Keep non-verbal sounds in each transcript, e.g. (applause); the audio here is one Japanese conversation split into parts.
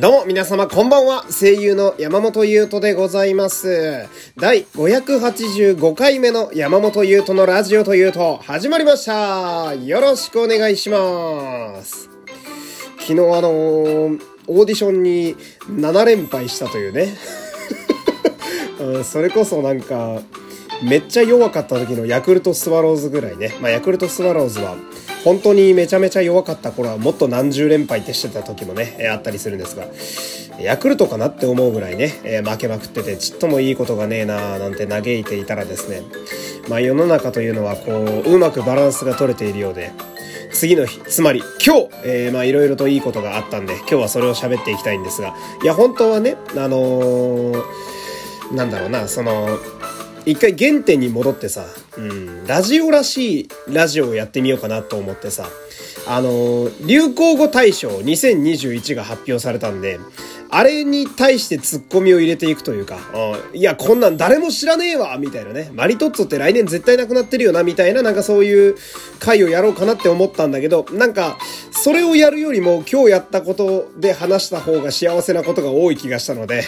どうも皆様こんばんは。声優の山本優斗でございます。第585回目の山本優斗のラジオというと始まりました。よろしくお願いします。昨日あのー、オーディションに7連敗したというね。(laughs) それこそなんかめっちゃ弱かった時のヤクルトスワローズぐらいね。まあ、ヤクルトスワローズは本当にめちゃめちゃ弱かった頃はもっと何十連敗ってしてた時もね、え、あったりするんですが、ヤクルトかなって思うぐらいね、えー、負けまくっててちっともいいことがねえなーなんて嘆いていたらですね、まあ世の中というのはこう、うまくバランスが取れているようで、次の日、つまり今日、えー、まあいろいろといいことがあったんで、今日はそれを喋っていきたいんですが、いや本当はね、あのー、なんだろうな、その、一回原点に戻ってさ、うん、ラジオらしいラジオをやってみようかなと思ってさ、あの、流行語大賞2021が発表されたんで、あれに対してツッコミを入れていくというか、いや、こんなん誰も知らねえわみたいなね。マリトッツォって来年絶対なくなってるよなみたいな、なんかそういう回をやろうかなって思ったんだけど、なんか、それをやるよりも今日やったことで話した方が幸せなことが多い気がしたので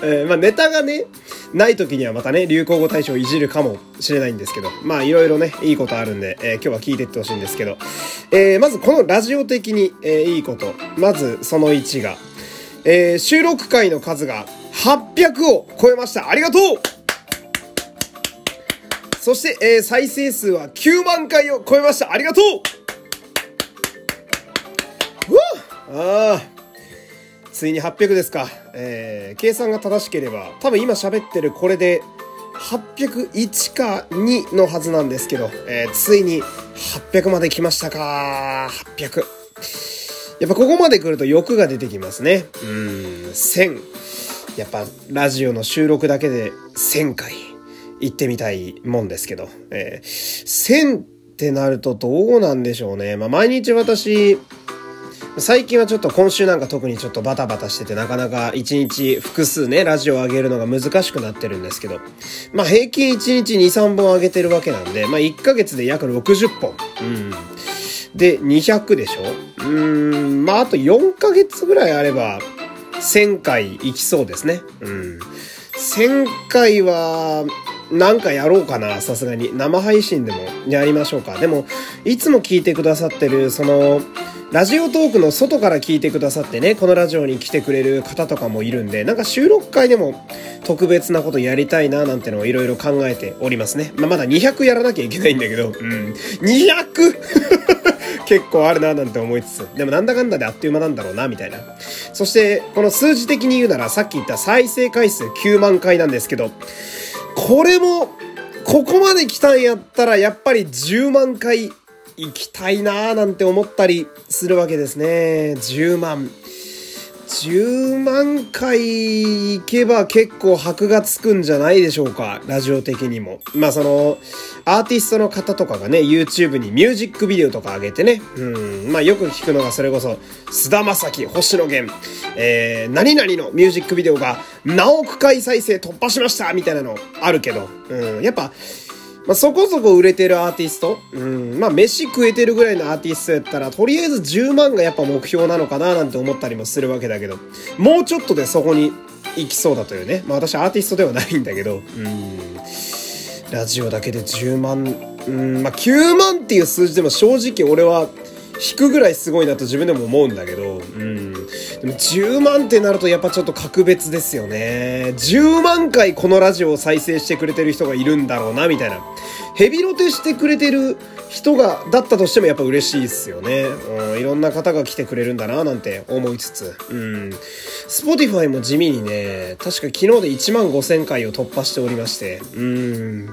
(laughs) えー、まあネタがね、ない時にはまたね、流行語大賞いじるかもしれないんですけど、まあいろいろね、いいことあるんで、えー、今日は聞いてってほしいんですけど、えー、まずこのラジオ的に、えー、いいこと、まずその1が、えー、収録回の数が800を超えました。ありがとうそして、えー、再生数は9万回を超えました。ありがとううわああ。ついに800ですか。えー、計算が正しければ、多分今喋ってるこれで、801か2のはずなんですけど、えー、ついに800まで来ましたか。800。やっぱここまで来ると欲が出てきますね。うん、1000。やっぱラジオの収録だけで1000回行ってみたいもんですけど、えー、1000ってなるとどうなんでしょうね。まあ毎日私、最近はちょっと今週なんか特にちょっとバタバタしててなかなか一日複数ね、ラジオを上げるのが難しくなってるんですけど、まあ平均一日2、3本上げてるわけなんで、まあ1ヶ月で約60本。うん。で、200でしょ？うーん、まああと4ヶ月ぐらいあれば、1000回行きそうですね。うん。1000回は、なんかやろうかな、さすがに。生配信でもやりましょうか。でも、いつも聞いてくださってる、その、ラジオトークの外から聞いてくださってね、このラジオに来てくれる方とかもいるんで、なんか収録会でも特別なことやりたいななんてのをいろいろ考えておりますね。まあ、まだ200やらなきゃいけないんだけど、うん。200! (laughs) 結構あるななんて思いつつ、でもなんだかんだであっという間なんだろうな、みたいな。そして、この数字的に言うなら、さっき言った再生回数9万回なんですけど、これも、ここまで来たんやったら、やっぱり10万回行きたいなーなんて思ったりするわけですね。10万。10万回行けば結構箔がつくんじゃないでしょうか。ラジオ的にも。まあその、アーティストの方とかがね、YouTube にミュージックビデオとか上げてね。うん。まあよく聞くのがそれこそ、菅田将暉、星野源、えー、何々のミュージックビデオが何億回再生突破しましたみたいなのあるけど。うん。やっぱ、まあ、そこそこ売れてるアーティストうん。まあ、飯食えてるぐらいのアーティストやったら、とりあえず10万がやっぱ目標なのかななんて思ったりもするわけだけど、もうちょっとでそこに行きそうだというね。まあ、私アーティストではないんだけど、うん。ラジオだけで10万、うん、まあ、9万っていう数字でも正直俺は、引くぐらいすごいなと自分でも思うんだけど、うん。でも10万ってなるとやっぱちょっと格別ですよね。10万回このラジオを再生してくれてる人がいるんだろうな、みたいな。ヘビロテしてくれてる人が、だったとしてもやっぱ嬉しいですよね。うん、いろんな方が来てくれるんだな、なんて思いつつ。うん。スポティファイも地味にね、確か昨日で1万5000回を突破しておりまして、うん。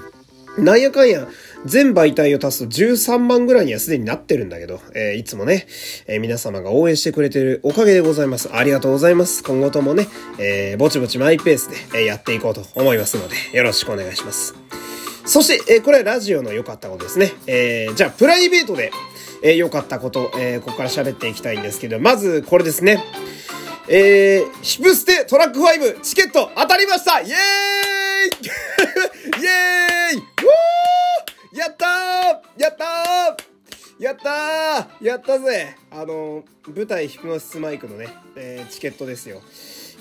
なんやかんや、全媒体を足すと13万ぐらいにはすでになってるんだけど、えー、いつもね、えー、皆様が応援してくれてるおかげでございます。ありがとうございます。今後ともね、えー、ぼちぼちマイペースで、えやっていこうと思いますので、よろしくお願いします。そして、えこれはラジオの良かったことですね。えじゃあ、プライベートで、え良かったこと、えここから喋っていきたいんですけど、まず、これですね。えー、ヒプステトラック5チケット当たりましたイエーイ (laughs) イエーイやったーやったーやったーやったぜあの、舞台ヒプノシスマイクのね、えー、チケットですよ。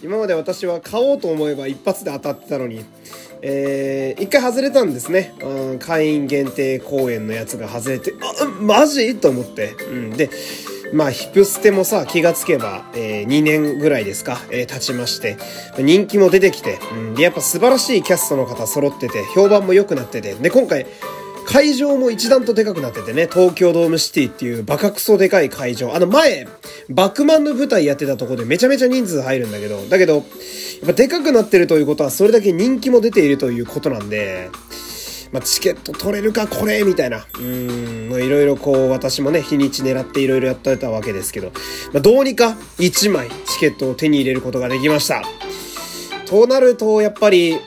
今まで私は買おうと思えば一発で当たってたのに、えー、一回外れたんですね。うん、会員限定公演のやつが外れて、あ、マジ？と思って。うん。で、まあ、ヒプステもさ、気がつけば、えー、2年ぐらいですか、えー、経ちまして、人気も出てきて、うん、で、やっぱ素晴らしいキャストの方揃ってて、評判も良くなってて、で、今回、会場も一段とでかくなっててね、東京ドームシティっていうバカクソでかい会場。あの前、バックマンの舞台やってたとこでめちゃめちゃ人数入るんだけど、だけど、やっぱでかくなってるということはそれだけ人気も出ているということなんで、まあ、チケット取れるかこれみたいな。うん、いろいろこう、私もね、日にち狙っていろいろやってたわけですけど、まあ、どうにか1枚チケットを手に入れることができました。となると、やっぱり、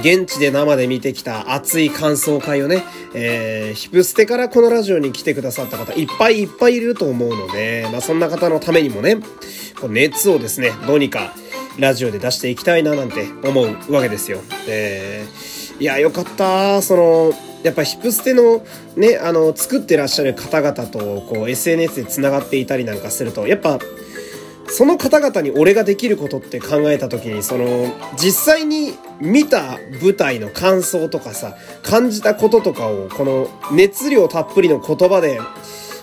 現地で生で見てきた熱い感想会をね、えー、ヒプステからこのラジオに来てくださった方いっぱいいっぱいいると思うので、まあそんな方のためにもね、こう熱をですね、どうにかラジオで出していきたいななんて思うわけですよ。えー、いや、よかった。その、やっぱヒプステのね、あの、作ってらっしゃる方々と、こう、SNS で繋がっていたりなんかすると、やっぱ、その方々に俺ができることって考えた時に、その、実際に見た舞台の感想とかさ、感じたこととかを、この熱量たっぷりの言葉で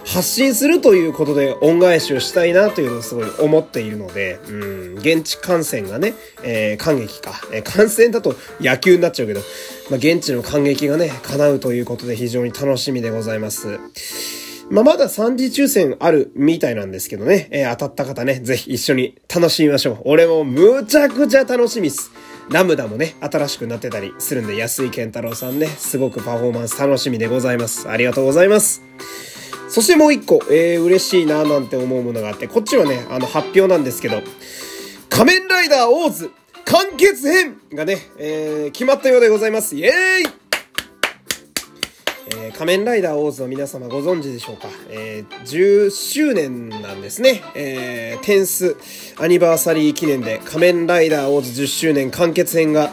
発信するということで恩返しをしたいなというのをすごい思っているので、うん、現地観戦がね、えー、感激か。えー、観戦だと野球になっちゃうけど、まあ、現地の感激がね、叶うということで非常に楽しみでございます。まあ、まだ3次抽選あるみたいなんですけどね、えー、当たった方ね、ぜひ一緒に楽しみましょう。俺もむちゃくちゃ楽しみっす。ラムダもね、新しくなってたりするんで、安井健太郎さんね、すごくパフォーマンス楽しみでございます。ありがとうございます。そしてもう一個、えー、嬉しいななんて思うものがあって、こっちはね、あの、発表なんですけど、仮面ライダーオーズ完結編がね、えー、決まったようでございます。イエーイえー、仮面ライダーオーズの皆様ご存知でしょうか、えー、10周年なんですね。えー、テンスアニバーサリー記念で仮面ライダーオーズ10周年完結編が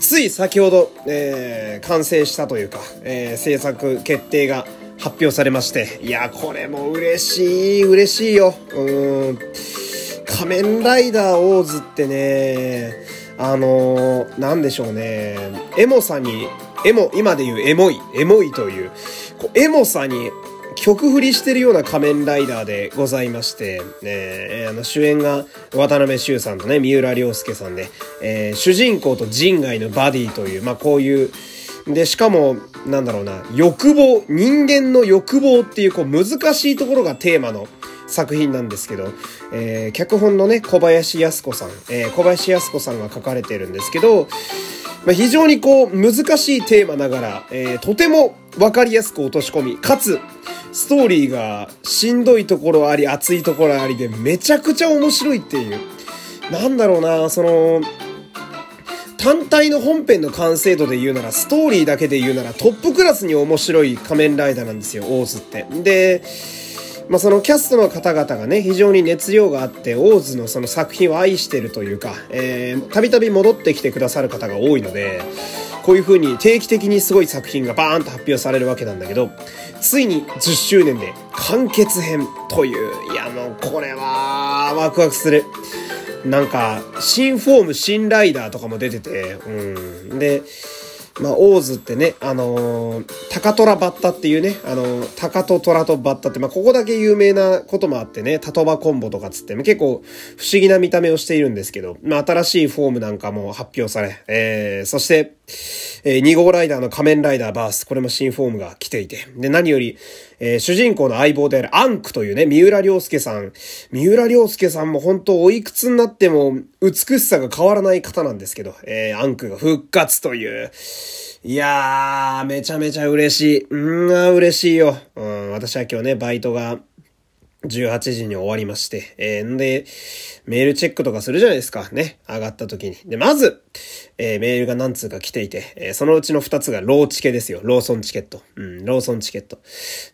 つい先ほど、えー、完成したというか、えー、制作決定が発表されまして、いや、これも嬉しい、嬉しいよ。うん。仮面ライダーオーズってね、あのー、なんでしょうね、エモさにエモ、今で言うエモい、エモいという、こうエモさに曲振りしてるような仮面ライダーでございまして、えー、あの主演が渡辺修さんとね、三浦良介さんで、えー、主人公と人外のバディという、まあこういう、で、しかも、なんだろうな、欲望、人間の欲望っていうこう難しいところがテーマの作品なんですけど、えー、脚本のね、小林靖子さん、えー、小林靖子さんが書かれてるんですけど、まあ、非常にこう、難しいテーマながら、えー、とてもわかりやすく落とし込み、かつ、ストーリーがしんどいところあり、熱いところありで、めちゃくちゃ面白いっていう。なんだろうな、その、単体の本編の完成度で言うなら、ストーリーだけで言うなら、トップクラスに面白い仮面ライダーなんですよ、オーズって。で、まあ、そのキャストの方々がね、非常に熱量があって、オーズのその作品を愛してるというか、えー、たびたび戻ってきてくださる方が多いので、こういう風に定期的にすごい作品がバーンと発表されるわけなんだけど、ついに10周年で完結編という、いやもうこれはワクワクする。なんか、新フォーム、新ライダーとかも出てて、うん。で、まあ、オーズってね、あのー、タカトラバッタっていうね、あのー、タカとトラとバッタって、まあ、ここだけ有名なこともあってね、タトバコンボとかつって、結構不思議な見た目をしているんですけど、まあ、新しいフォームなんかも発表され、えー、そして、えー、2号ライダーの仮面ライダーバース、これも新フォームが来ていて、で、何より、えー、主人公の相棒であるアンクというね、三浦良介さん。三浦良介さんも本当おいくつになっても美しさが変わらない方なんですけど、えー、アンクが復活という。いやー、めちゃめちゃ嬉しい。うーん、嬉しいよ。うん、私は今日ね、バイトが18時に終わりまして、えー、んで、メールチェックとかするじゃないですか。ね。上がった時に。で、まず、えー、メールが何通か来ていて、えー、そのうちの2つがローチケですよ。ローソンチケット。うん、ローソンチケット。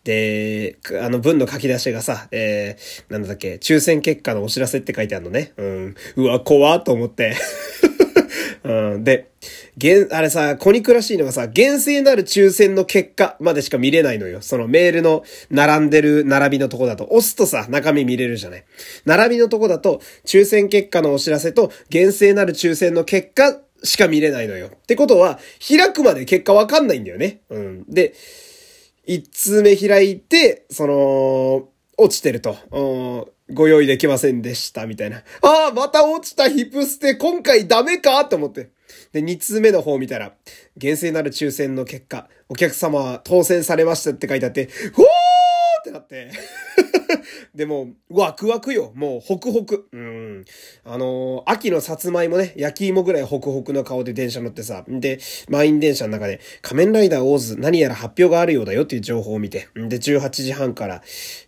で、あの文の書き出しがさ、えー、なんだっけ、抽選結果のお知らせって書いてあるのね。うん、うわ、怖と思って。(laughs) うん、で、現、あれさ、コニクらしいのがさ、厳正なる抽選の結果までしか見れないのよ。そのメールの並んでる並びのとこだと、押すとさ、中身見れるじゃない。並びのとこだと、抽選結果のお知らせと、厳正なる抽選の結果しか見れないのよ。ってことは、開くまで結果わかんないんだよね。うん。で、一通目開いて、その、落ちてると。うんご用意できませんでした、みたいな。ああ、また落ちたヒップステ、今回ダメか？と思って。で、2通目の方見たら、厳正なる抽選の結果、お客様は当選されましたって書いてあって、ほーってなって。(laughs) でも、ワクワクよ。もう、ホクホク。うん。あのー、秋のさつまいもね、焼き芋ぐらいホクホクの顔で電車乗ってさ、で、満員電車の中で、仮面ライダーオーズ何やら発表があるようだよっていう情報を見て、で、18時半から、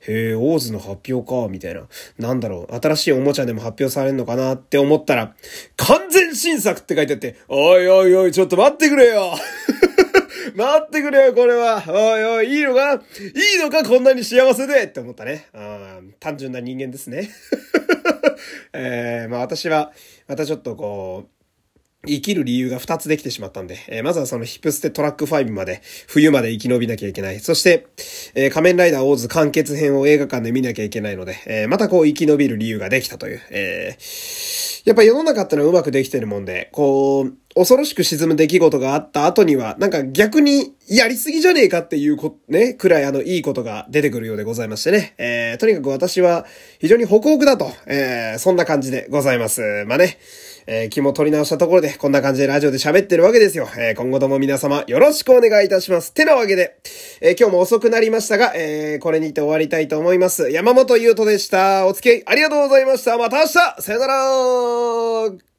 へえ、オーズの発表か、みたいな。なんだろう、新しいおもちゃでも発表されるのかなって思ったら、完全新作って書いてあって、おいおいおい、ちょっと待ってくれよ (laughs) 待ってくれよ、これは。おいおい、いいのか？いいのか、こんなに幸せで？って思ったね。あ単純な人間ですね。(laughs) えー、まあ私は、またちょっとこう、生きる理由が2つできてしまったんで、えー、まずはそのヒップステトラック5まで、冬まで生き延びなきゃいけない。そして、えー、仮面ライダーオーズ完結編を映画館で見なきゃいけないので、えー、またこう生き延びる理由ができたという、えやっぱ世の中ってのはうまくできてるもんで、こう、恐ろしく沈む出来事があった後には、なんか逆にやりすぎじゃねえかっていうこ、ね、くらいあの、いいことが出てくるようでございましてね。えー、とにかく私は非常にホクホクだと、えー、そんな感じでございます。まあね、えー、気も取り直したところで、こんな感じでラジオで喋ってるわけですよ。えー、今後とも皆様よろしくお願いいたします。てなわけで、えー、今日も遅くなりましたが、えー、これにて終わりたいと思います。山本優斗でした。お付き合いありがとうございました。また明日さよなら